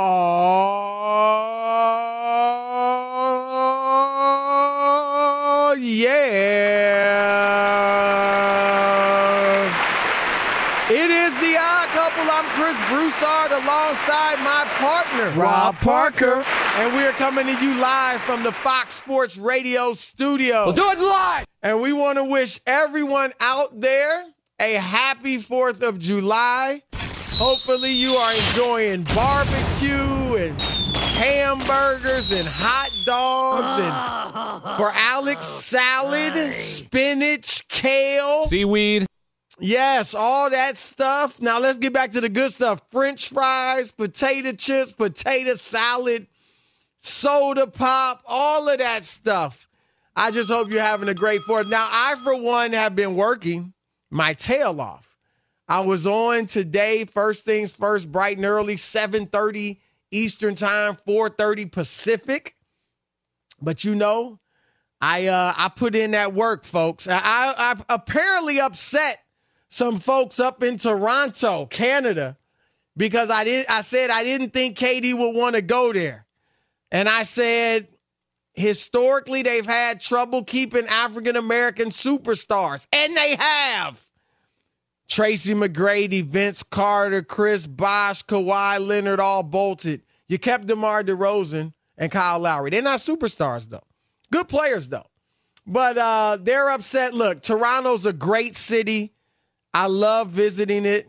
Oh, yeah. It is the odd couple. I'm Chris Broussard alongside my partner, Rob Parker. And we are coming to you live from the Fox Sports Radio studio. We'll do it live. And we want to wish everyone out there a happy 4th of July. Hopefully, you are enjoying barbecue and hamburgers and hot dogs and for Alex, salad, spinach, kale, seaweed. Yes, all that stuff. Now let's get back to the good stuff French fries, potato chips, potato salad, soda pop, all of that stuff. I just hope you're having a great 4th. Now, I, for one, have been working my tail off. I was on today, first things first, bright and early, 7:30 Eastern time, 4:30 Pacific. But you know, I uh I put in that work, folks. I, I, I apparently upset some folks up in Toronto, Canada, because I did I said I didn't think KD would want to go there. And I said historically they've had trouble keeping African American superstars, and they have. Tracy McGrady, Vince Carter, Chris Bosh, Kawhi Leonard all bolted. You kept DeMar DeRozan and Kyle Lowry. They're not superstars, though. Good players, though. But uh, they're upset. Look, Toronto's a great city. I love visiting it.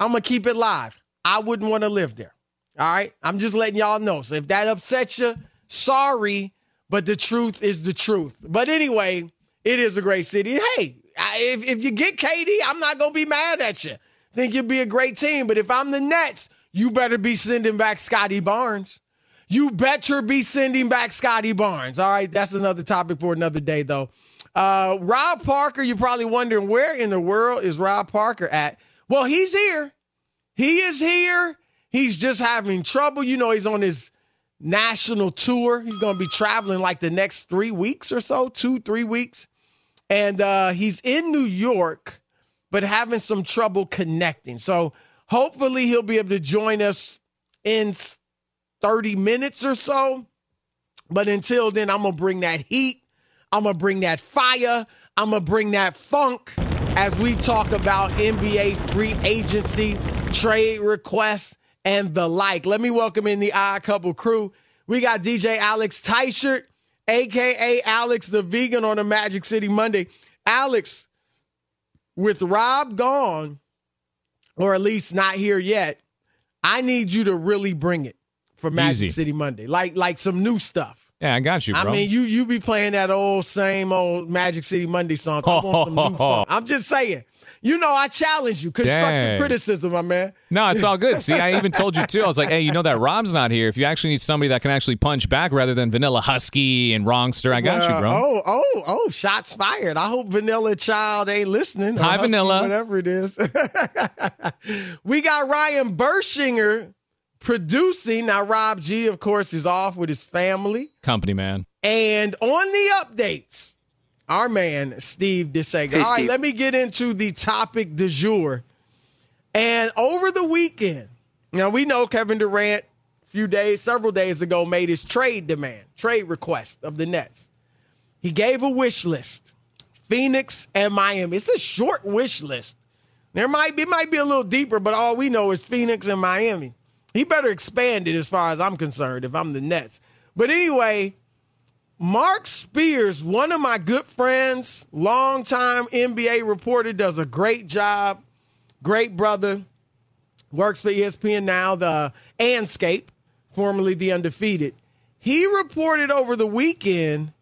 I'm going to keep it live. I wouldn't want to live there. All right. I'm just letting y'all know. So if that upsets you, sorry, but the truth is the truth. But anyway, it is a great city. Hey, if, if you get KD, I'm not going to be mad at you. Think you'll be a great team. But if I'm the Nets, you better be sending back Scottie Barnes. You better be sending back Scottie Barnes. All right. That's another topic for another day, though. Uh, Rob Parker, you're probably wondering where in the world is Rob Parker at? Well, he's here. He is here. He's just having trouble. You know, he's on his national tour. He's going to be traveling like the next three weeks or so, two, three weeks. And uh, he's in New York, but having some trouble connecting. So hopefully he'll be able to join us in 30 minutes or so. But until then, I'm going to bring that heat I'm going to bring that fire. I'm going to bring that funk as we talk about NBA free agency, trade requests, and the like. Let me welcome in the Odd Couple crew. We got DJ Alex Teichert, aka Alex the Vegan on a Magic City Monday. Alex, with Rob gone, or at least not here yet, I need you to really bring it for Magic Easy. City Monday. Like like some new stuff. Yeah, I got you, bro. I mean, you you be playing that old same old Magic City Monday song. I want some new fun. I'm just saying. You know, I challenge you. Constructive Dang. criticism, my man. No, it's all good. See, I even told you too. I was like, hey, you know that Rob's not here. If you actually need somebody that can actually punch back rather than Vanilla Husky and Wrongster, I got you, bro. Oh, oh, oh! Shots fired. I hope Vanilla Child ain't listening. Hi, Husky, Vanilla. Whatever it is. we got Ryan Bershinger producing. Now, Rob G, of course, is off with his family. Company man. And on the updates, our man, Steve DeSega. Hey, All right, Steve. let me get into the topic du jour. And over the weekend, now we know Kevin Durant, a few days, several days ago, made his trade demand, trade request of the Nets. He gave a wish list. Phoenix and Miami. It's a short wish list. There might be, it might be a little deeper, but all we know is Phoenix and Miami. He better expand it as far as I'm concerned if I'm the Nets. But anyway, Marc Spears, one of my good friends, longtime NBA reporter, does a great job. Great brother. Works for ESPN now, the Andscape, formerly the Undefeated. He reported over the weekend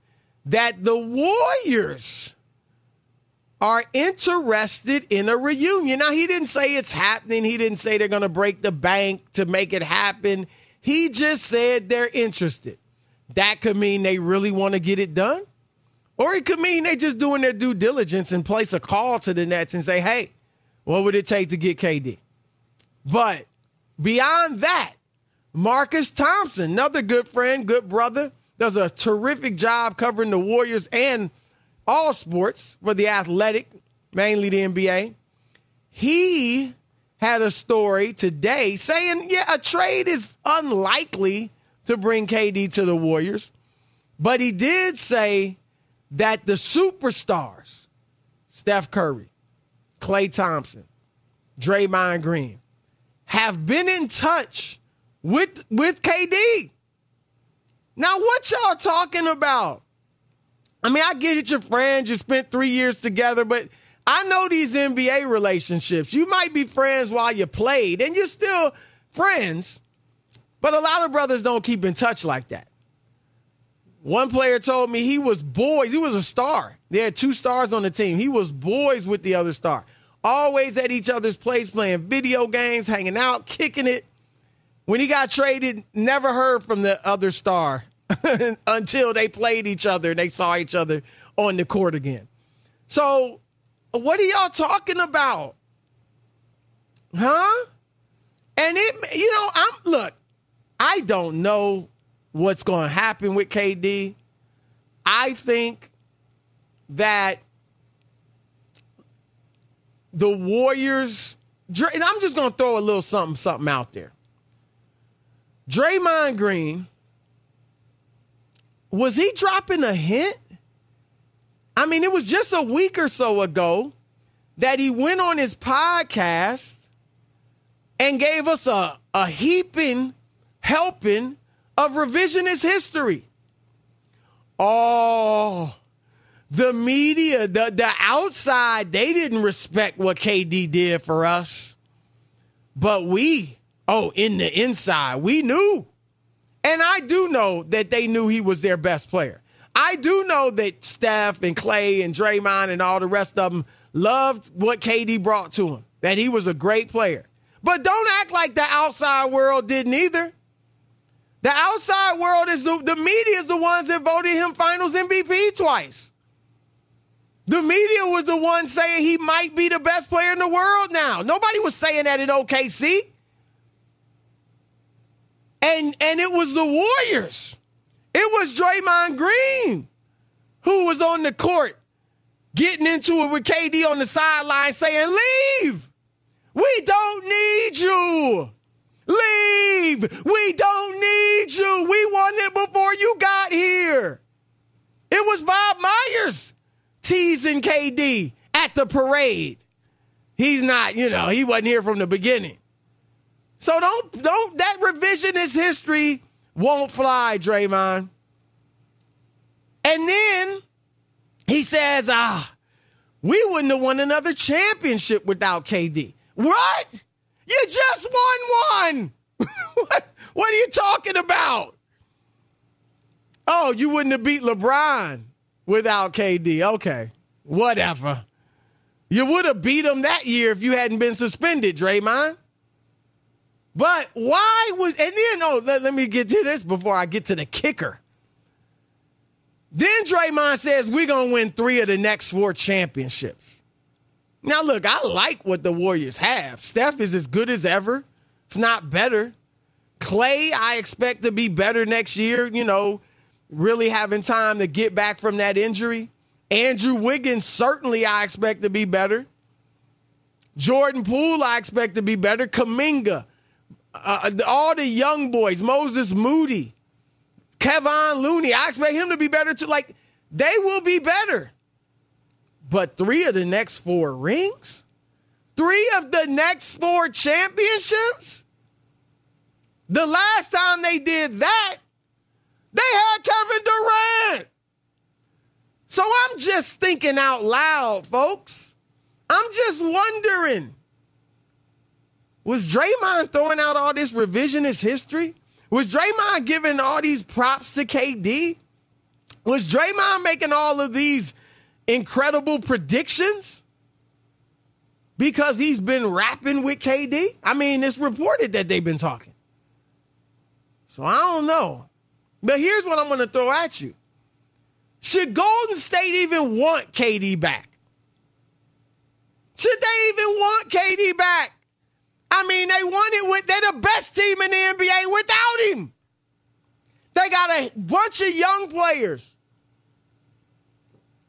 that the Warriors are interested in a reunion. Now, he didn't say it's happening. He didn't say they're going to break the bank to make it happen. He just said they're interested. That could mean they really want to get it done. Or it could mean they just doing their due diligence and place a call to the Nets and say, hey, what would it take to get KD? But beyond that, Marcus Thompson, another good friend, good brother, does a terrific job covering the Warriors and – all sports for the athletic, mainly the NBA. He had a story today saying, yeah, a trade is unlikely to bring KD to the Warriors. But he did say that the superstars, Steph Curry, Klay Thompson, Draymond Green, have been in touch with, with KD. Now, what y'all talking about? I mean, I get it, your friends, you spent three years together, but I know these NBA relationships. You might be friends while you played, and you're still friends, but a lot of brothers don't keep in touch like that. One player told me he was boys, he was a star. They had two stars on the team. He was boys with the other star. Always at each other's place, playing video games, hanging out, kicking it. When he got traded, never heard from the other star until they played each other and they saw each other on the court again. So, what are y'all talking about? Huh? And it, you know, I'm, look, I don't know what's going to happen with KD. I think that the Warriors, and I'm just going to throw a little something, something out there. Draymond Green was he dropping a hint? I mean, it was just a week or so ago that he went on his podcast and gave us a, a heaping helping of revisionist history. Oh, the media, the, the outside, they didn't respect what KD did for us. But we, Oh, in the inside, we knew. And I do know that they knew he was their best player. I do know that Steph and Klay and Draymond and all the rest of them loved what KD brought to him, that he was a great player. But don't act like the outside world didn't either. The outside world is the, the media is the ones that voted him finals MVP twice. The media was the one saying he might be the best player in the world now. Nobody was saying that in OKC. And and it was the Warriors. It was Draymond Green who was on the court getting into it with KD on the sideline saying, Leave. We don't need you. Leave. We don't need you. We won it before you got here. It was Bob Myers teasing KD at the parade. He's not, you know, he wasn't here from the beginning. So don't don't that revisionist history won't fly, Draymond. And then he says, ah, we wouldn't have won another championship without KD. What? You just won one. what, what are you talking about? Oh, you wouldn't have beat LeBron without KD. Okay, whatever. You would have beat him that year if you hadn't been suspended, Draymond. But why was, and then, oh, let, let me get to this before I get to the kicker. Then Draymond says, we're going to win three of the next four championships. Now, look, I like what the Warriors have. Steph is as good as ever, if not better. Klay, I expect to be better next year, you know, really having time to get back from that injury. Andrew Wiggins, certainly I expect to be better. Jordan Poole, I expect to be better. Kuminga, uh, all the young boys, Moses Moody, Kevon Looney, I expect him to be better too. Like, they will be better. But three of the next four rings? Three of the next four championships? The last time they did that, they had Kevin Durant. So I'm just thinking out loud, folks. I'm just wondering was Draymond throwing out all this revisionist history? Was Draymond giving all these props to KD? Was Draymond making all of these incredible predictions because he's been rapping with KD? I mean, it's reported that they've been talking. So I don't know. But here's what I'm going to throw at you. Should Golden State even want KD back? Should they even want KD back? I mean, they won it with, they're the best team in the NBA without him. They got a bunch of young players.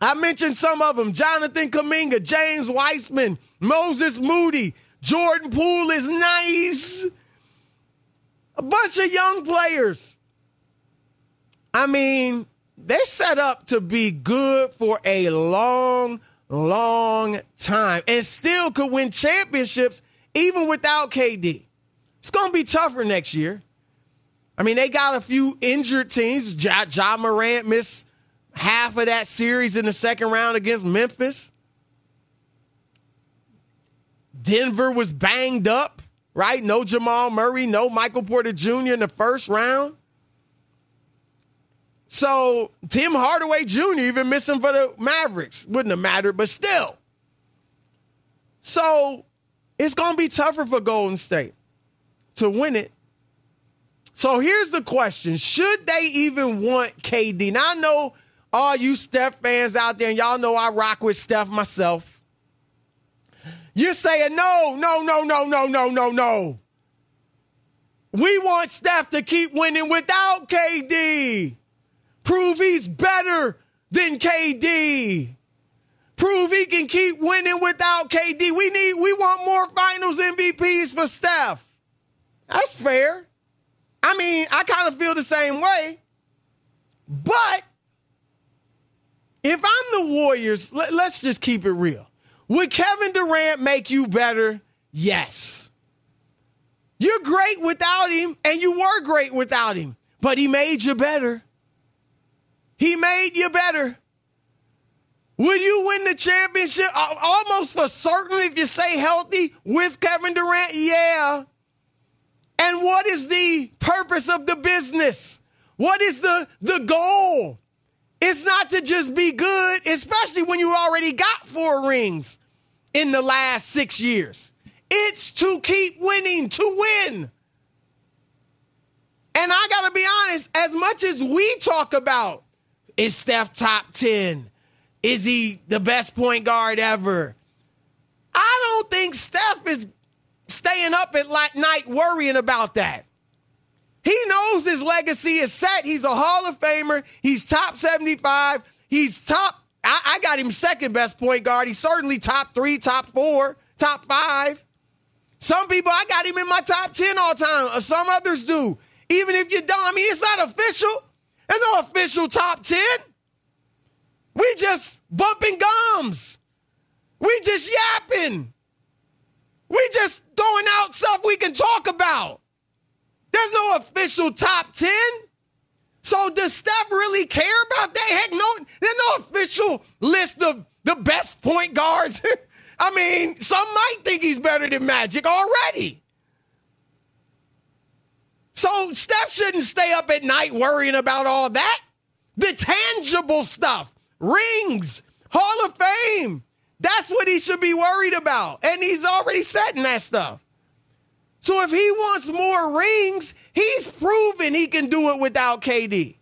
I mentioned some of them Jonathan Kuminga, James Wiseman, Moses Moody, Jordan Poole is nice. A bunch of young players. I mean, they're set up to be good for a long, long time and still could win championships even without KD. It's going to be tougher next year. I mean, they got a few injured teams. Ja, ja Morant missed half of that series in the second round against Memphis. Denver was banged up, right? No Jamal Murray, no Michael Porter Jr. in the first round. So Tim Hardaway Jr. even missing for the Mavericks. Wouldn't have mattered, but still. So it's going to be tougher for Golden State to win it. So here's the question Should they even want KD? Now, I know all you Steph fans out there, and y'all know I rock with Steph myself. You're saying no, no, no, no, no, no, no, no. We want Steph to keep winning without KD. Prove he's better than KD. Prove he can keep winning without KD. We need we want more finals MVPs for Steph. That's fair. I mean, I kind of feel the same way. But if I'm the Warriors, let, us just keep it real. Would Kevin Durant make you better? Yes. You're great without him, and you were great without him, but he made you better. He made you better. Would you win the championship almost for certain if you stay healthy with Kevin Durant? Yeah. And what is the purpose of the business? What is the, the goal? It's not to just be good, especially when you already got four rings in the last six years. It's to keep winning, to win. And I got to be honest, as much as we talk about is Steph top 10? Is he the best point guard ever? I don't think Steph is staying up at night worrying about that. He knows his legacy is set. He's a Hall of Famer. He's top 75. He's top, I, I got him second best point guard. He's certainly top three, top four, top five. Some people, I got him in my top 10 all time. Uh, some others do. Even if you don't, I mean, it's not official. There's no official top 10. We just bumping gums. We just yapping. We just throwing out stuff we can talk about. There's no official top 10. So does Steph really care about that? Heck no, there's no official list of the best point guards. I mean, some might think he's better than Magic already. So Steph shouldn't stay up at night worrying about all that. The tangible stuff, rings, Hall of Fame. That's what he should be worried about. And he's already setting that stuff. So if he wants more rings, he's proven he can do it without KD.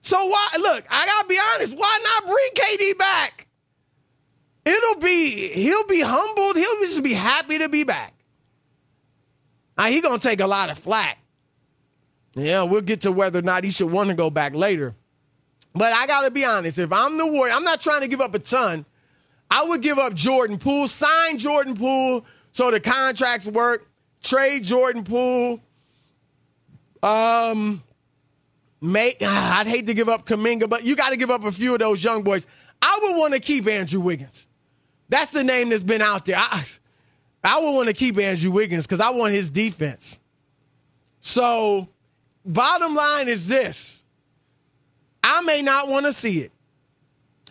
So why look, I gotta be honest, why not bring KD back? It'll be he'll be humbled, he'll just be happy to be back. Now he gonna take a lot of flack. Yeah, we'll get to whether or not he should want to go back later. But I gotta be honest, if I'm the Warrior, I'm not trying to give up a ton. I would give up Jordan Poole, sign Jordan Poole so the contracts work, Trey Jordan Poole. Um, make I'd hate to give up Kuminga, but you got to give up a few of those young boys. I would want to keep Andrew Wiggins. That's the name that's been out there. I, I would want to keep Andrew Wiggins because I want his defense. So, bottom line is this I may not want to see it.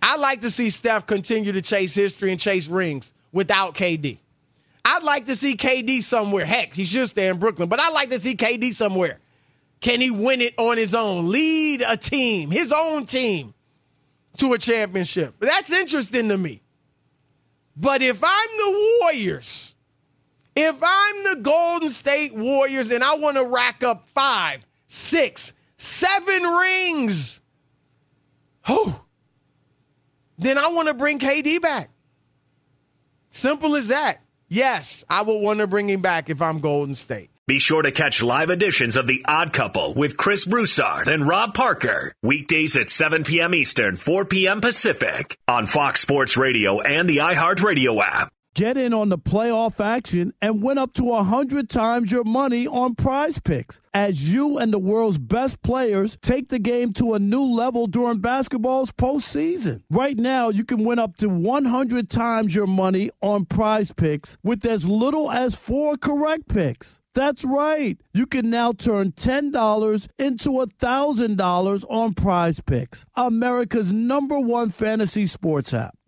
I like to see Steph continue to chase history and chase rings without KD. I'd like to see KD somewhere. Heck, he should stay in Brooklyn, but I'd like to see KD somewhere. Can he win it on his own? Lead a team, his own team, to a championship. That's interesting to me. But if I'm the Warriors, if I'm the Golden State Warriors and I want to rack up five, six, seven rings, oh, then I want to bring KD back. Simple as that. Yes, I would want to bring him back if I'm Golden State. Be sure to catch live editions of The Odd Couple with Chris Broussard and Rob Parker. Weekdays at 7 p.m. Eastern, 4 p.m. Pacific on Fox Sports Radio and the iHeartRadio app. Get in on the playoff action and win up to 100 times your money on prize picks as you and the world's best players take the game to a new level during basketball's postseason. Right now, you can win up to 100 times your money on prize picks with as little as four correct picks. That's right. You can now turn $10 into $1,000 on prize picks, America's number one fantasy sports app.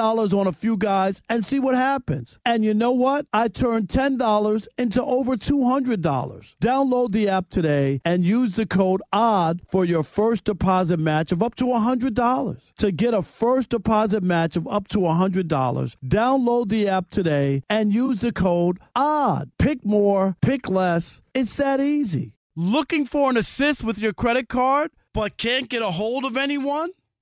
on a few guys and see what happens. And you know what? I turned $10 into over $200. Download the app today and use the code ODD for your first deposit match of up to $100. To get a first deposit match of up to $100, download the app today and use the code ODD. Pick more, pick less. It's that easy. Looking for an assist with your credit card, but can't get a hold of anyone?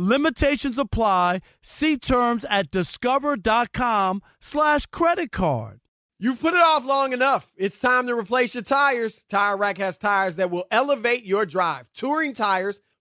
Limitations apply. See terms at discover.com slash credit card. You've put it off long enough. It's time to replace your tires. Tire Rack has tires that will elevate your drive. Touring tires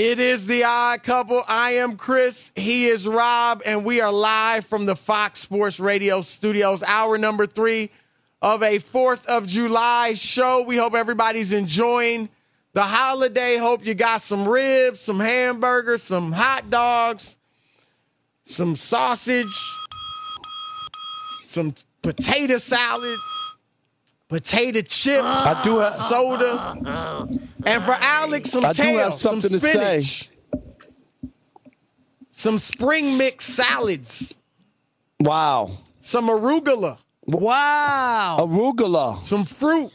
It is the odd couple. I am Chris. He is Rob, and we are live from the Fox Sports Radio studios, hour number three of a 4th of July show. We hope everybody's enjoying the holiday. Hope you got some ribs, some hamburgers, some hot dogs, some sausage, some potato salad potato chips, I do have, soda, and for Alex, some I do kale, have some something to spinach, some spring mix salads, Wow. some arugula, Wow. Arugula. some fruit,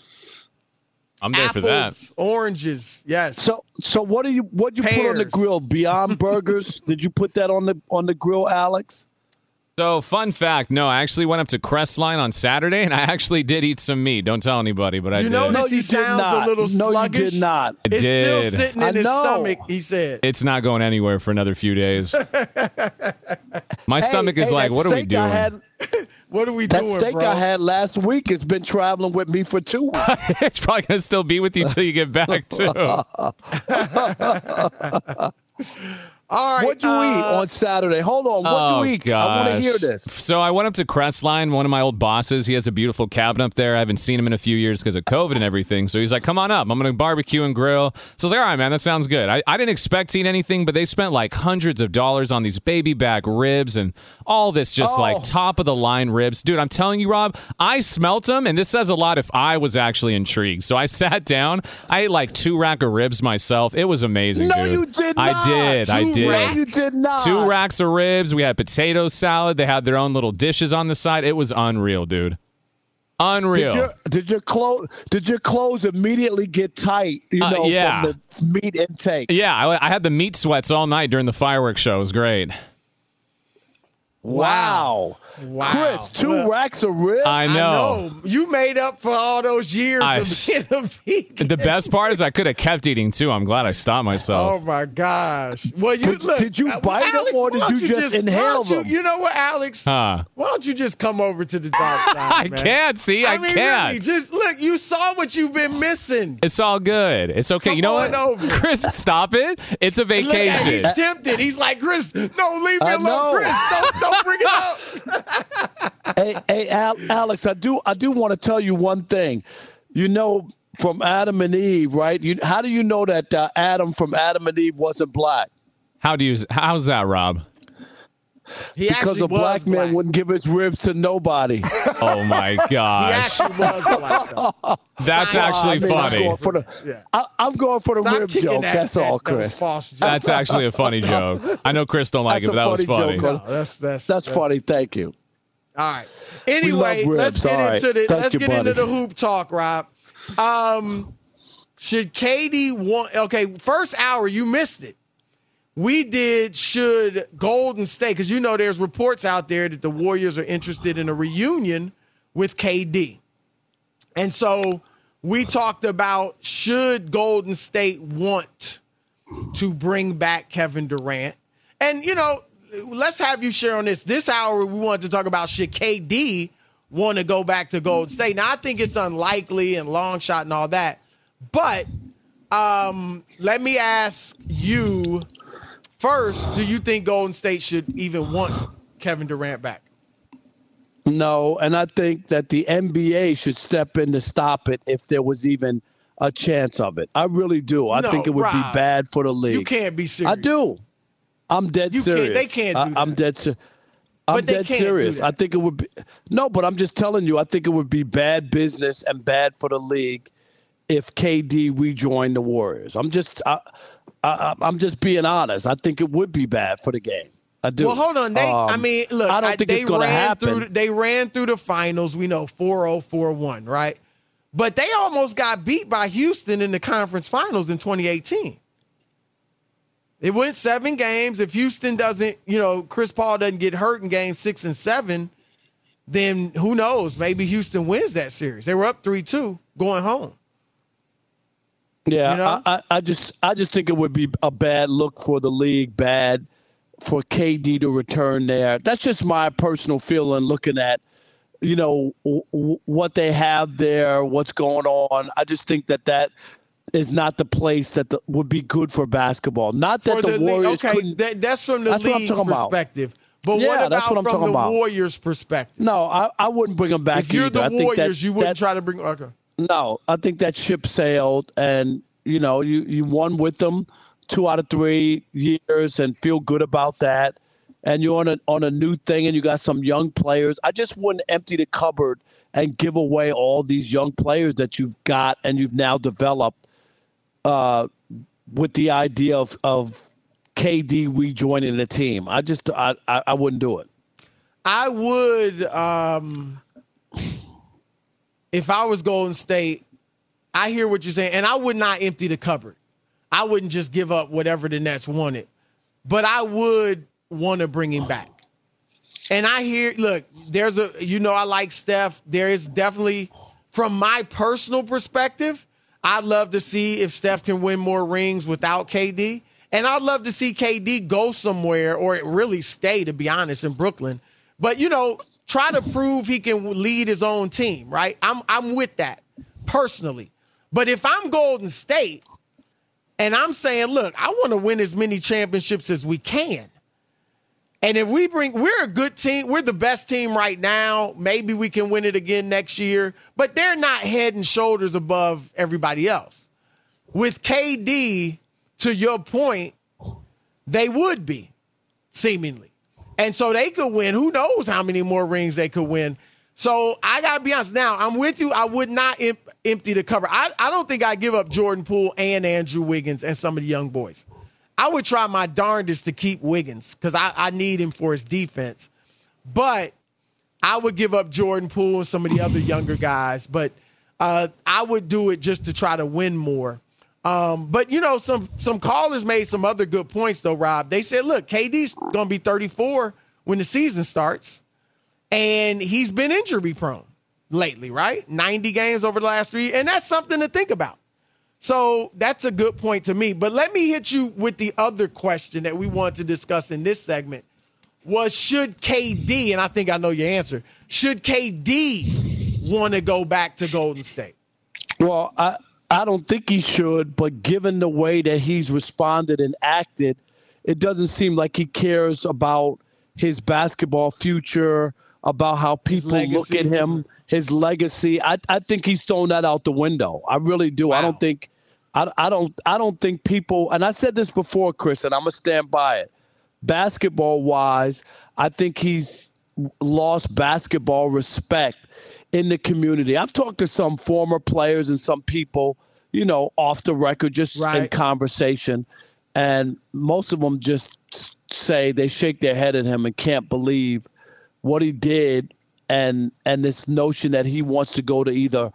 I'm there apples, for that. oranges. Yes. So so what do you what you put on the grill? Beyond Burgers? Did you put that on the on the grill, Alex? So, fun fact no, I actually went up to Crestline on Saturday and I actually did eat some meat. Don't tell anybody, but I you did. notice No, he you did sounds not. a little No, you did not. I It's still did. sitting I in his know. stomach. He said. It's not going anywhere for another few days. My Hey, stomach is hey, like, that what are we doing? Had, what are we that doing, steak bro? I had last week has been traveling with me for two weeks. it's probably going to still be with you till you get back, too. All right. What do you uh, eat on Saturday? Hold on. What'd oh, you eat? I want to hear this. So I went up to Crestline, one of my old bosses. He has a beautiful cabin up there. I haven't seen him in a few years because of COVID and everything. So he's like, come on up. I'm going to barbecue and grill. So I was like, all right, man, that sounds good. I, I didn't expect to eat anything, but they spent like hundreds of dollars on these baby back ribs and all this just Oh. like top of the line ribs. Dude, I'm telling you, Rob, I smelt them, and this says a lot if I was actually intrigued. So I sat down. I ate like two rack of ribs myself. It was amazing, No, dude. you did I not. did. I Two did. No, you did not. Two racks of ribs. We had potato salad. They had their own little dishes on the side. It was unreal, dude. Unreal. Did your, did your clothes did your clothes immediately get tight? You Uh, know, yeah. from the meat intake. yeah, I, I had the meat sweats all night during the fireworks show. It was great. Wow. Wow. Chris, two Well, racks of ribs? I know. You made up for all those years I of s- being a vegan. The best part is I could have kept eating too. I'm glad I stopped myself. Oh my gosh! Well, you Did- look. did you uh, bite them or did don't you just why inhale don't you- them? You know what, Alex? Huh. Why don't you just come over to the dark side? I man? can't see. I, mean, can't. really, just look. You saw what you've been missing. It's all good. It's okay. Come you know on what? over. Chris, stop it. It's a vacation. Look vacation. he's tempted. He's like, Chris, no, leave me I alone, know. Chris. Don't, don't bring it up. hey, hey, Al- Alex, I do, I do want to tell you one thing. You know, from Adam and Eve, right? You, how do you know that uh, Adam from Adam and Eve wasn't black? How do you? How's that, Rob? He because a was black man black. wouldn't give his ribs to nobody. Oh my He gosh, actually was black. Though. that's Well, actually I mean, I'm funny. going for the, Yeah. I, I'm going for the Stop rib joke. that- That's that- all, Chris. false jokes. That's actually a funny joke. I know Chris don't like That's it, but a that was funny funny. No, that's that's That's funny. Thank you. All right. Anyway, let's get All right. into the Thank let's you, get into the hoop talk, Rob. Um, should KD want? Okay, first hour you missed it. We did. Should Golden State? Because you know there's reports out there that the Warriors are interested in a reunion with KD, and so we talked about should Golden State want to bring back Kevin Durant, and you know let's have you share on this. This hour, we wanted to talk about should KD want to go back to Golden State. Now, I think it's unlikely and long shot and all that. But um, let me ask you first do you think Golden State should even want Kevin Durant back? No, and I think that the NBA should step in to stop it if there was even a chance of it. I really do. I No, think it would Rob, be bad for the league. You can't be serious. I do. I'm dead You can't- serious. they can't do I, I'm dead serious. I'm But they dead can't serious. I think it would be no, but I'm just telling you. I think it would be bad business and bad for the league if KD rejoined the Warriors. I'm just, I, I, I'm just being honest. I think it would be bad for the game. I do. Well, hold on. They, I Um, mean, look, I don't I- think they it's going to ran happen. through. They ran through the finals. We know 4-0, 4-1, right? But they almost got beat by Houston in the conference finals in 2018. It went seven games. If Houston doesn't, you know, Chris Paul doesn't get hurt in game six and seven, then who knows? Maybe Houston wins that series. They were up 3-2 going home. Yeah, You know? I, I, just I just think it would be a bad look for the league, bad for KD to return there. That's just my personal feeling looking at, you know, w- w- what they have there, what's going on. I just think that that is not the place that the, would be good for basketball. Not that For the, the Warriors okay, that, that's from the That's what I'm league's talking about. perspective. But Yeah, what that's about what I'm from the about. Warriors' perspective? no, I, I wouldn't bring them back if you're either. the Warriors, that, you wouldn't try to bring. Okay. No, I think that ship sailed, and you know, you you won with them two out of three years, and feel good about that. And you're on a on a new thing, and you got some young players. I just wouldn't empty the cupboard and give away all these young players that you've got and you've now developed, uh, with the idea of of KD rejoining the team. I just I I, I wouldn't do it. I would, um, if I was Golden State, I hear what you're saying, and I would not empty the cupboard. I wouldn't just give up whatever the Nets wanted, but I would want to bring him back. And I hear, look, there's a, you know, I like Steph. There is definitely, from my personal perspective, I'd love to see if Steph can win more rings without KD. And I'd love to see KD go somewhere or really stay, to be honest, in Brooklyn. But, you know, try to prove he can lead his own team, right? I'm, I'm with that personally. But if I'm Golden State and I'm saying, look, I want to win as many championships as we can. And if we bring, we're a good team. We're the best team right now. Maybe we can win it again next year, but they're not head and shoulders above everybody else. With KD, to your point, they would be seemingly. And so they could win. Who knows how many more rings they could win. So I got to be honest. Now, I'm with you. I would not em- empty the cover. I, I don't think I'd give up Jordan Poole and Andrew Wiggins and some of the young boys. I would try my darndest to keep Wiggins because I, I need him for his defense. But I would give up Jordan Poole and some of the other younger guys. But uh, I would do it just to try to win more. Um, but you know, some some callers made some other good points though, Rob. They said, look, KD's gonna be 34 when the season starts. And he's been injury prone lately, right? 90 games over the last three. And that's something to think about. So that's a good point to me. But let me hit you with the other question that we want to discuss in this segment was should KD, and I think I know your answer, should KD want to go back to Golden State? Well, I, I don't think he should, but given the way that he's responded and acted, it doesn't seem like he cares about his basketball future, about how people look at him, his legacy. I, I think he's thrown that out the window. I really do. Wow. I don't think I, I don't I don't think people and I said this before, Chris, and I'm gonna stand by it. Basketball wise, I think he's lost basketball respect in the community. I've talked to some former players and some people, you know, off the record, just right. in conversation, and most of them just say they shake their head at him and can't believe what he did and and this notion that he wants to go to either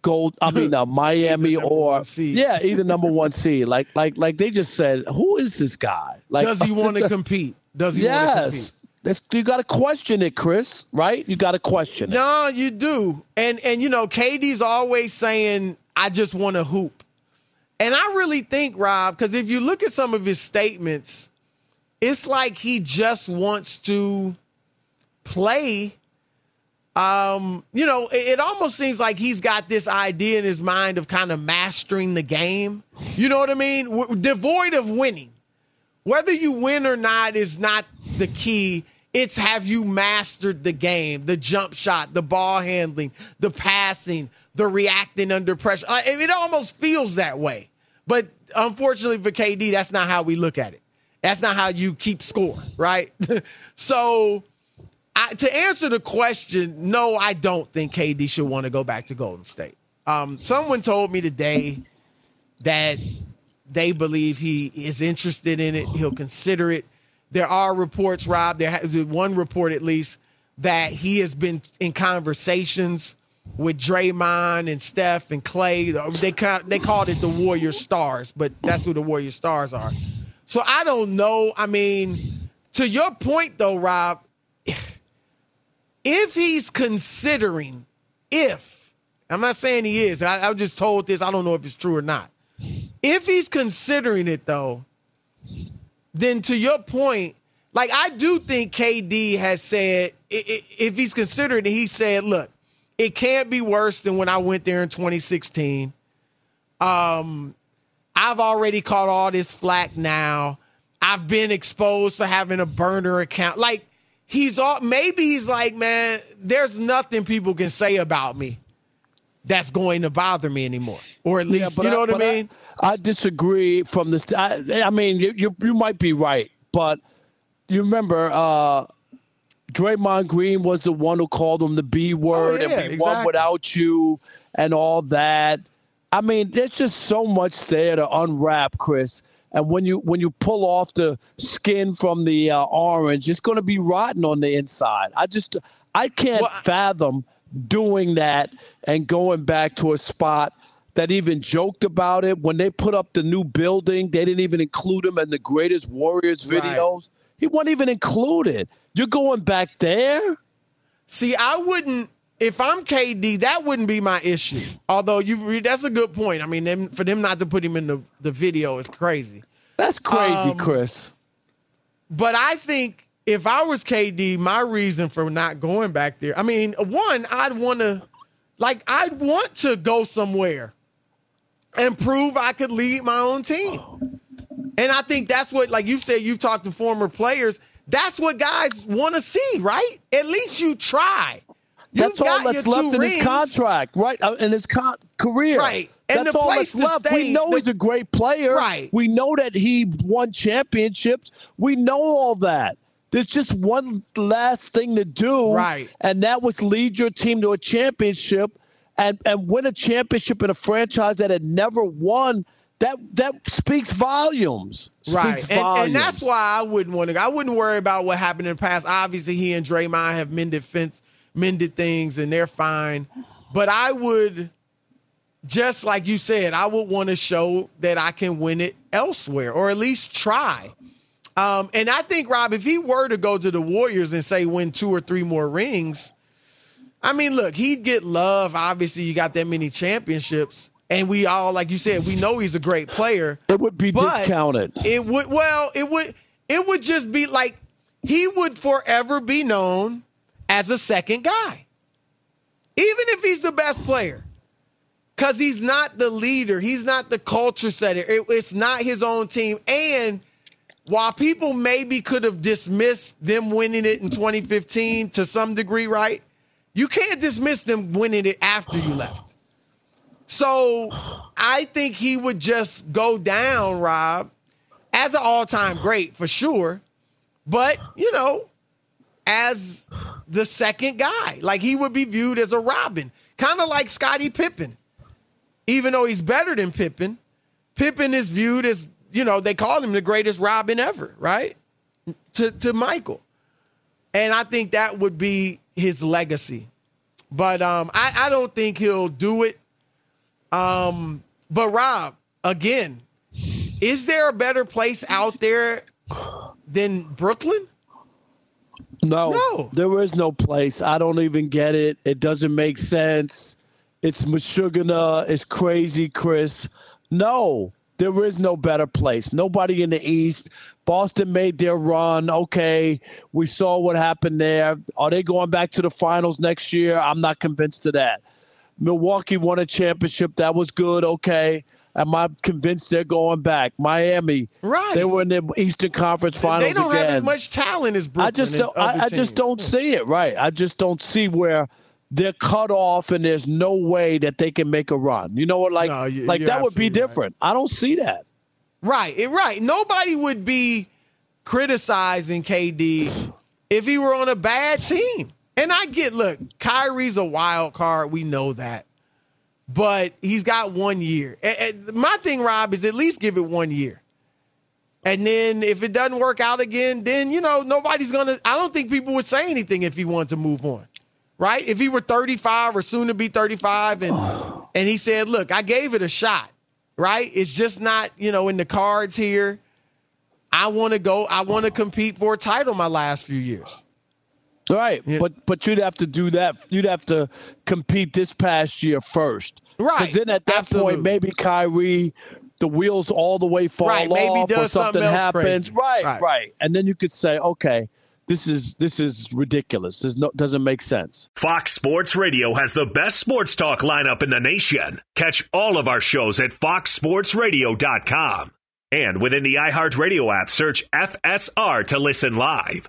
gold I mean uh, Miami or yeah either number 1 seed like like like they just said who is this guy like does he want to compete does he yes. That's, you got to question it, Chris. Right? You got to question it. No, you do. And and you know, KD's always saying, "I just want to hoop," and I really think, Rob, because if you look at some of his statements, it's like he just wants to play. Um, you know, it, it almost seems like he's got this idea in his mind of kind of mastering the game. You know what I mean? W- devoid of winning. Whether you win or not is not the key. It's have you mastered the game, the jump shot, the ball handling, the passing, the reacting under pressure. Uh, it almost feels that way. But unfortunately for KD, that's not how we look at it. That's not how you keep score, right? so I, to answer the question, no, I don't think KD should want to go back to Golden State. Um, someone told me today that they believe he is interested in it. He'll consider it. There are reports, Rob. There has one report at least that he has been in conversations with Draymond and Steph and Klay. They they called it the Warrior Stars, but that's who the Warrior Stars are. So I don't know. I mean, to your point though, Rob, if he's considering, if I'm not saying he is, I, I just told this, I don't know if it's true or not. If he's considering it though, then to your point, like I do think KD has said, if he's considering it, he said, look, it can't be worse than when I went there in 2016. Um, I've already caught all this flack now. I've been exposed for having a burner account. Like, he's all maybe he's like, man, there's nothing people can say about me that's going to bother me anymore, or at least yeah, you know I, what I mean. I, I, disagree from this. I, I mean, you, you, you might be right, but you remember uh, Draymond Green was the one who called him the B word, oh, yeah, and we exactly. won without you, and all that. I mean, there's just so much there to unwrap, Chris. And when you when you pull off the skin from the uh, orange, it's going to be rotten on the inside. I just I can't well, fathom doing that and going back to a spot that even joked about it when they put up the new building. They didn't even include him in the greatest Warriors videos. Right. He wasn't even included. You're going back there. See, I wouldn't. If I'm KD, that wouldn't be my issue. Although you, that's a good point. I mean, them, for them not to put him in the, the video is crazy. That's crazy, um, Chris. But I think if I was KD, my reason for not going back there, I mean, one, I'd want to, like, I'd want to go somewhere and prove I could lead my own team. And I think that's what, like you said, you've talked to former players. That's what guys want to see, right? At least you try. You've that's all that's left in his contract, right? Uh, in his con- career, right? And that's all that's left. Stay, we know the, he's a great player, right? We know that he won championships. We know all that. There's just one last thing to do, right? And that was lead your team to a championship, and and win a championship in a franchise that had never won that that speaks volumes. Speaks right, and, volumes. and, that's why I wouldn't want to. I wouldn't worry about what happened in the past. Obviously, he and Draymond have mended fence, mended things, and they're fine. But I would, just like you said, I would want to show that I can win it elsewhere, or at least try. Um, and I think Rob, if he were to go to the Warriors and say win two or three more rings, I mean, look, he'd get love. Obviously, you got that many championships, and we all, like you said, we know he's a great player. It would be but discounted. It would. Well, it would. It would just be like he would forever be known as a second guy, even if he's the best player. Because he's not the leader. He's not the culture setter. It, it's not his own team. And while people maybe could have dismissed them winning it in 2015 to some degree, right? You can't dismiss them winning it after you left. So I think he would just go down, Rob, as an all time great for sure. But, you know, as the second guy. Like he would be viewed as a Robin, kind of like Scottie Pippen even though he's better than Pippen, Pippen is viewed as, you know, they call him the greatest Robin ever, right? To to Michael. And I think that would be his legacy. But um, I, I don't think he'll do it. Um, but Rob, again, is there a better place out there than Brooklyn? No, no, there is no place. I don't even get it. It doesn't make sense. It's Meshuggah. It's crazy, Chris. No, there is no better place. Nobody in the East. Boston made their run. Okay, we saw what happened there. Are they going back to the finals next year? I'm not convinced of that. Milwaukee won a championship. That was good. Okay. Am I convinced they're going back? Miami, right? They were in the Eastern Conference Finals. They don't again. have as much talent as Brooklyn. I just don't. I, I just don't see it. Right. I just don't see where they're cut off and there's no way that they can make a run. You know what? Like, no, you, like that would be different. Right. I don't see that. Right, right. Nobody would be criticizing KD if he were on a bad team. And I get, look, Kyrie's a wild card. We know that. But he's got one year. And, and my thing, Rob, is at least give it one year. And then if it doesn't work out again, then, you know, nobody's going to, I don't think people would say anything if he wanted to move on right? If he were 35 or soon to be 35 and and he said, "Look, I gave it a shot." Right? It's just not, you know, in the cards here. I want to go I want to compete for a title my last few years. Right. Yeah. But but you'd have to do that. You'd have to compete this past year first. Right. Because then at that Absolutely. point, maybe Kyrie, the wheels all the way fall right. off, or something happens. Right, right, right. And then you could say, okay, this is this is ridiculous. This no, doesn't make sense. Fox Sports Radio has the best sports talk lineup in the nation. Catch all of our shows at foxsportsradio.com. And within the iHeartRadio app, search FSR to listen live.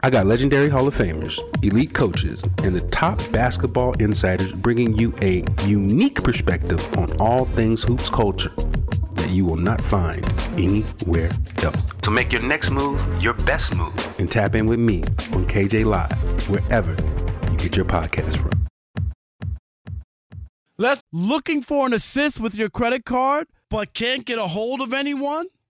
I got legendary Hall of Famers, elite coaches, and the top basketball insiders bringing you a unique perspective on all things hoops culture that you will not find anywhere else. So make your next move your best move and tap in with me on KJ Live, wherever you get your podcast from. Let's looking for an assist with your credit card, but can't get a hold of anyone?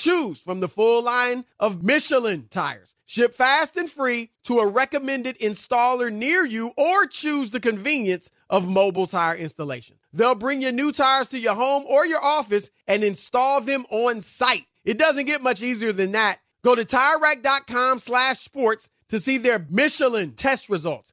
Choose from the full line of Michelin tires. Ship fast and free to a recommended installer near you or choose the convenience of mobile tire installation. They'll bring your new tires to your home or your office and install them on site. It doesn't get much easier than that. Go to TireRack.com slash sports to see their Michelin test results,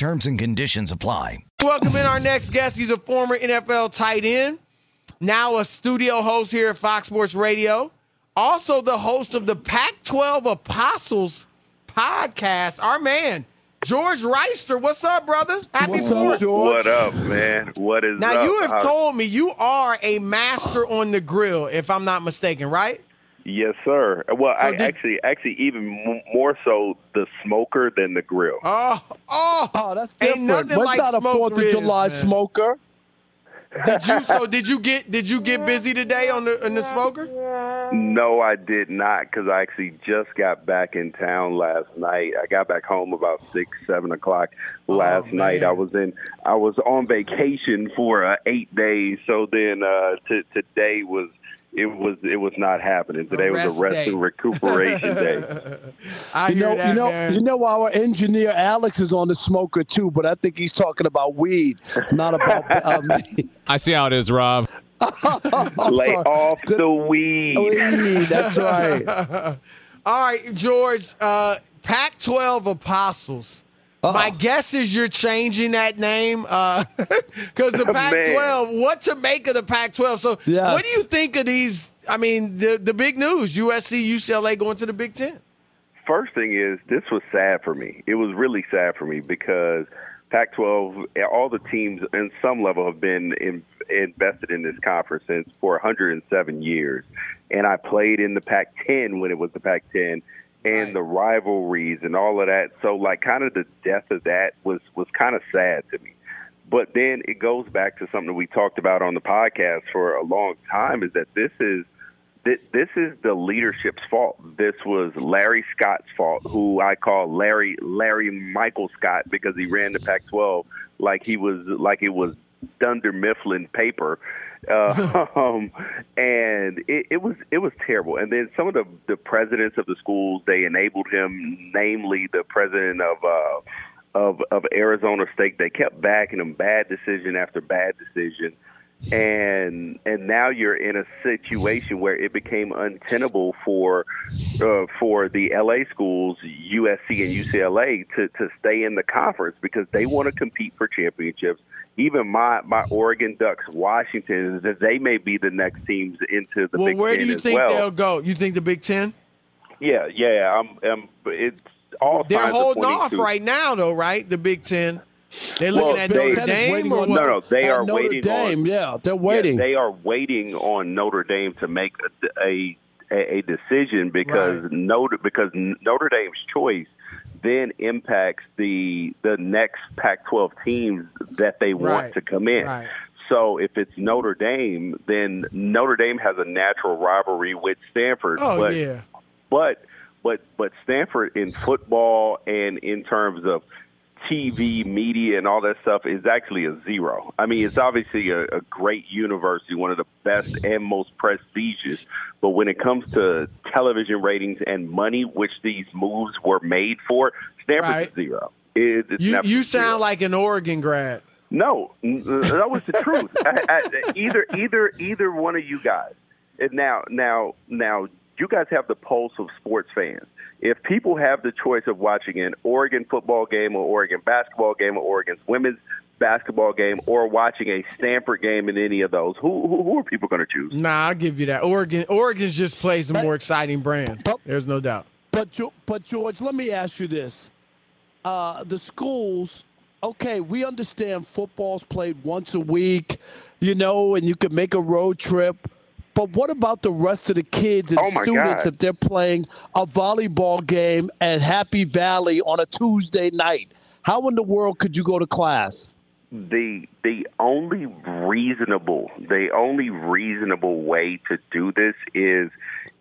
Terms and conditions apply. Welcome in our next guest. He's a former NFL tight end, now a studio host here at Fox Sports Radio, also the host of the Pac 12 Apostles podcast. Our man, George Wrighster. What's up, brother? Happy What's Fourth. up, George? What up, man? What is Now, up? Now, you have told me you are a master on the grill, if I'm not mistaken, right? Yes, sir. Well, So I did- actually, actually, even more so the smoker than the grill. Oh, oh, oh, that's Ain't different. nothing What's like not a smoke Fourth of July man. smoker? Did you? So did you get? Did you get busy today on the on the smoker? No, I did not, because I actually just got back in town last night. I got back home about six, seven o'clock last night. I was in, I was on vacation for uh, eight days. So then uh, t- today was. It was it was not happening. Today was a rest day. and recuperation day. I you hear know, that, you know, man. you know, our engineer Alex is on the smoker too, but I think he's talking about weed, not about. Um, I see how it is, Rob. Lay off the weed. weed. That's right. All right, George. Uh, Pac-12 Apostles. My guess is you're changing that name uh, because the Man. Pac-12. What to make of the Pac-12? So, Yes. what do you think of these? I mean, the the big news: USC, UCLA going to the Big Ten. First thing is, this was sad for me. It was really sad for me because Pac-12, all the teams in some level have been in, invested in this conference since for 107 years, and I played in the Pac-10 when it was the Pac-10, and the rivalries and all of that. So, like, kind of the death of that was was kind of sad to me. But then it goes back to something we talked about on the podcast for a long time: is that this is Th- this is the leadership's fault. This was Larry Scott's fault, who I call Larry Larry Michael Scott because he ran the Pac-12 like he was like it was Dunder Mifflin paper, uh, um, and it, it was it was terrible. And then some of the the presidents of the schools they enabled him, namely the president of. Uh, of of Arizona State, they kept backing him, bad decision after bad decision, and and now you're in a situation where it became untenable for uh, for the LA schools, USC and UCLA, to to stay in the conference because they want to compete for championships. Even my my Oregon Ducks, Washington, that they may be the next teams into the well, Big where do you think well. they'll go? You think the Big Ten? Yeah, yeah. I'm, I'm it's all They're holding pointing off right now, though, right? The Big Ten. They're looking Well, at they- Notre Dame or what? No, no, they At are Notre waiting Dame, on. yeah, they're waiting. they are waiting on Notre Dame to make a a, a, a decision because Notre because Notre Dame's choice then impacts the the next Pac-12 teams that they want Right, to come in. right. So if it's Notre Dame, then Notre Dame has a natural rivalry with Stanford. Oh but, yeah. but but but Stanford in football and in terms of TV, media, and all that stuff is actually a zero. I mean, it's obviously a, a great university, one of the best and most prestigious. But when it comes to television ratings and money, which these moves were made for, Stanford's Right. a zero. It, it's You you a zero. sound like an Oregon grad. No, n- uh, that was the truth. I, I, either either either one of you guys. And now now now you guys have the pulse of sports fans. If people have the choice of watching an Oregon football game or Oregon basketball game or Oregon's women's basketball game or watching a Stanford game in any of those, who who, who are people going to choose? Nah, I'll give you that. Oregon Oregon's just plays a more exciting brand. There's no doubt. But but George, let me ask you this: uh, the schools, okay, we understand football's played once a week, you know, and you can make a road trip. But what about the rest of the kids and Oh, students God. if they're playing a volleyball game at Happy Valley on a Tuesday night? How in the world could you go to class? the the only reasonable the only reasonable way to do this is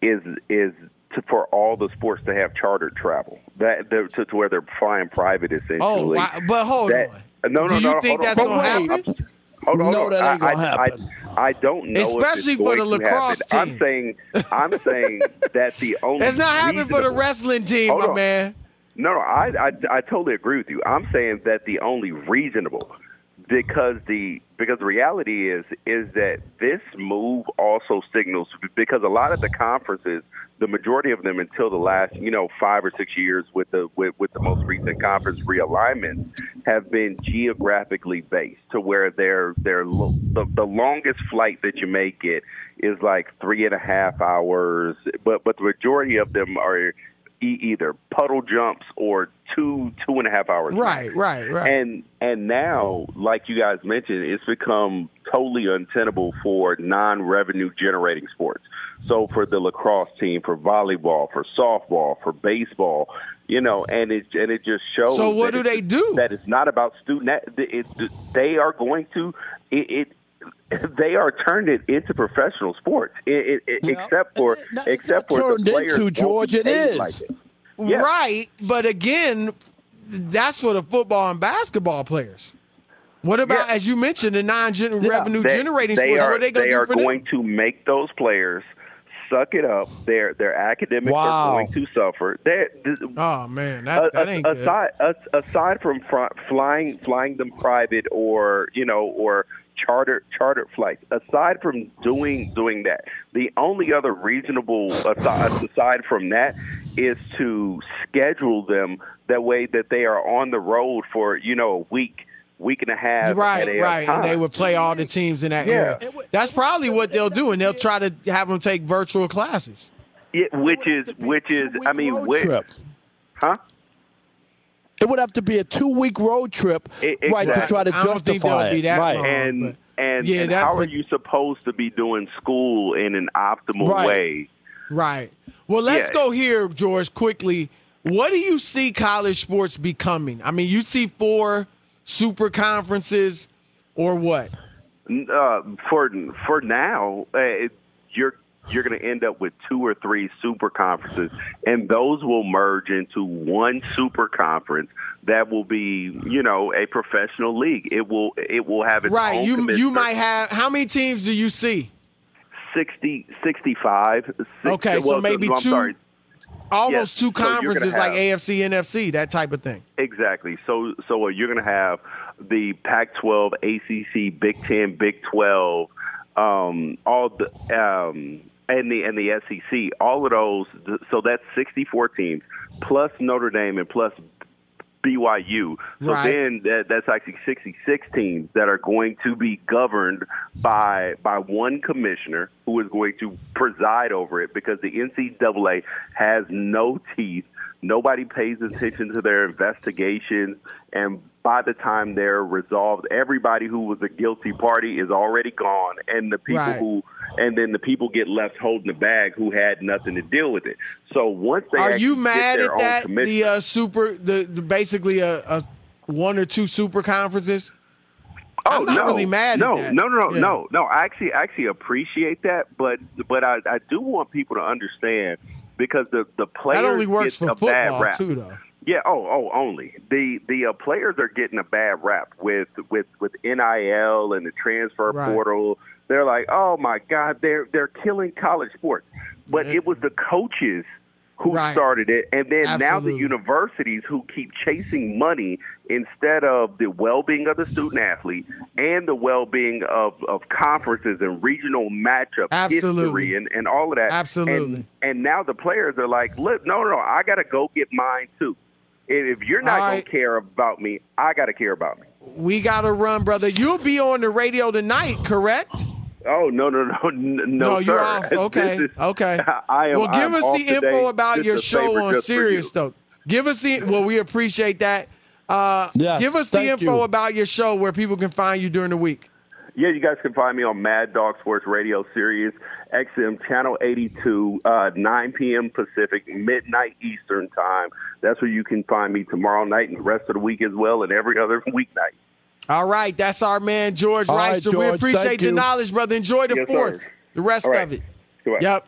is is to, for all the sports to have chartered travel that they're- to, to where they're flying private oh, essentially. Oh, wow. but hold That- on. No, no, Do you no. think hold that's on. gonna I'm- happen? I'm- Hold on, No, hold on. that ain't gonna I, happen. I, I don't know. Especially for the lacrosse happen. I'm saying, I'm saying that the only. It's not happening for the wrestling team, my on. man. No, no, I, I, I totally agree with you. I'm saying that the only reasonable, because the because the reality is is that this move also signals because a lot of the conferences, the majority of them until the last you know five or six years with the with, with the most recent conference realignment have been geographically based to where they're they're lo- the, the longest flight that you may get is like three and a half hours, but but the majority of them are either puddle jumps or two two and a half hours. Right, right, right. And and now, like you guys mentioned, it's become totally untenable for non-revenue generating sports. So for the lacrosse team, for volleyball, for softball, for baseball, you know, and it and it just shows. So what do they do? That it's not about student. It, it, they are going to it. it they are turned it into professional sports, it, it, it, except for except for turned the players into, won't be George, it paid is. Like it. Yeah. Right, but again, that's for the football and basketball players. What about, as you mentioned, the non-revenue They- generating they sports? Are, what are they going to do are for going them? to make those players suck it up. Their their academics Wow. are going to suffer. They're, Oh man, that, that ain't good. aside as- aside from fr- flying flying them private or you know or chartered chartered flights. Aside from doing doing that, the only other reasonable aside, aside from that is to schedule them that way that they are on the road for you know a week week and a half. Right, at a right, and they would play all the teams in that Yeah. area. That's probably what they'll do, and they'll try to have them take virtual classes. Yeah, which is which is I mean which, huh? It would have to be a two-week road trip, E- right, to try to I don't think justify be it. that right. long. and and, Yeah, and that- how are you supposed to be doing school in an optimal Right. way? Right. Well, let's Yeah. go here, George, quickly. What do you see college sports becoming? I mean, you see four super conferences or what? Uh, for for now, uh, you're you're going to end up with two or three super conferences, and those will merge into one super conference that will be, you know, a professional league. It will it will have its Right. own You you might have how many teams do you see? 60, 65. Six- Okay, so well, maybe I'm two- sorry. Almost Yes, two so conferences like have- AFC, NFC, that type of thing. Exactly. So so you're going to have the Pac-12, ACC, Big Ten, Big 12, um, all the um, and the and the SEC, all of those. So that's 64 teams plus Notre Dame and plus BYU. So Right. then that, that's actually 66 teams that are going to be governed by by one commissioner who is going to preside over it because the NCAA has no teeth. Nobody pays attention to their investigations, and by the time they're resolved, everybody who was a guilty party is already gone, and the people Right. who and then the people get left holding the bag who had nothing to deal with it. So once they Are you mad at that? The uh, super, the, the basically a, a one or two super conferences. Oh I'm not no, really mad no, at that. No, no, no, Yeah. no, no. I actually, actually appreciate that, but but I, I do want people to understand because the the players That only works for a bad football rap. too, though. Yeah. Oh, oh, only the the uh, players are getting a bad rap with with with NIL and the transfer Right. portal. They're like, oh my God, they're they're killing college sports. But it was the coaches who Right. started it, and then now the universities who keep chasing money instead of the well-being of the student athlete and the well-being of, of conferences and regional matchup Absolutely. history and, and all of that. Absolutely. And, and now the players are like, look, no, no, no, I got to go get mine too. If if you're not All going to care about me, I got to care about me. We got to run, brother. You'll be on the radio tonight, correct? Oh no no no no, No, sir. you're off. Okay, is- okay. I am. well, give I'm us the today. info about Just your show on just Sirius, though. Give us the well, we appreciate that. Uh, Yes, give us the info you. about your show where people can find you during the week. Yeah, you guys can find me on Mad Dog Sports Radio Sirius XM Channel 82, uh, 9 p.m. Pacific, midnight Eastern Time. That's where you can find me tomorrow night and the rest of the week as well, and every other weeknight. All right, that's our man George All right, Rice. So we appreciate the knowledge, brother. Enjoy the Yes, sir. fourth, the rest All right. of it. Goodbye. Yep.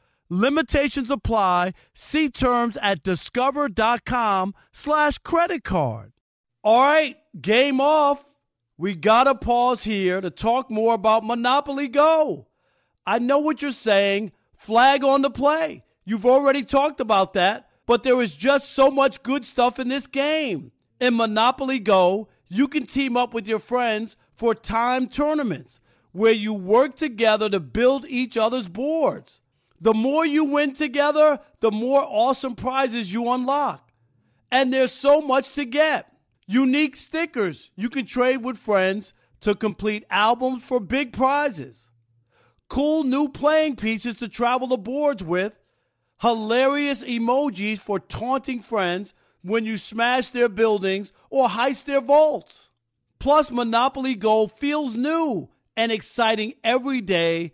Limitations apply. See terms at discover.com slash credit card. All right, game off. We gotta pause here to talk more about Monopoly Go. I know what you're saying. Flag on the play. You've already talked about that, but there is just so much good stuff in this game. In Monopoly Go, you can team up with your friends for time tournaments where you work together to build each other's boards. The more you win together, the more awesome prizes you unlock. And there's so much to get. Unique stickers you can trade with friends to complete albums for big prizes. Cool new playing pieces to travel the boards with. Hilarious emojis for taunting friends when you smash their buildings or heist their vaults. Plus, Monopoly Go feels new and exciting every day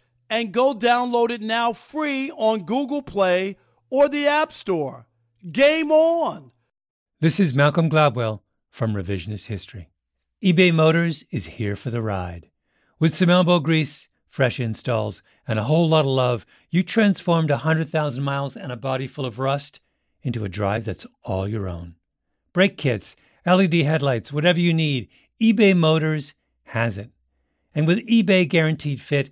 and go download it now free on Google Play or the App Store. Game on! This is Malcolm Gladwell from Revisionist History. eBay Motors is here for the ride. With some elbow grease, fresh installs, and a whole lot of love, you transformed 100,000 miles and a body full of rust into a drive that's all your own. Brake kits, LED headlights, whatever you need, eBay Motors has it. And with eBay Guaranteed Fit,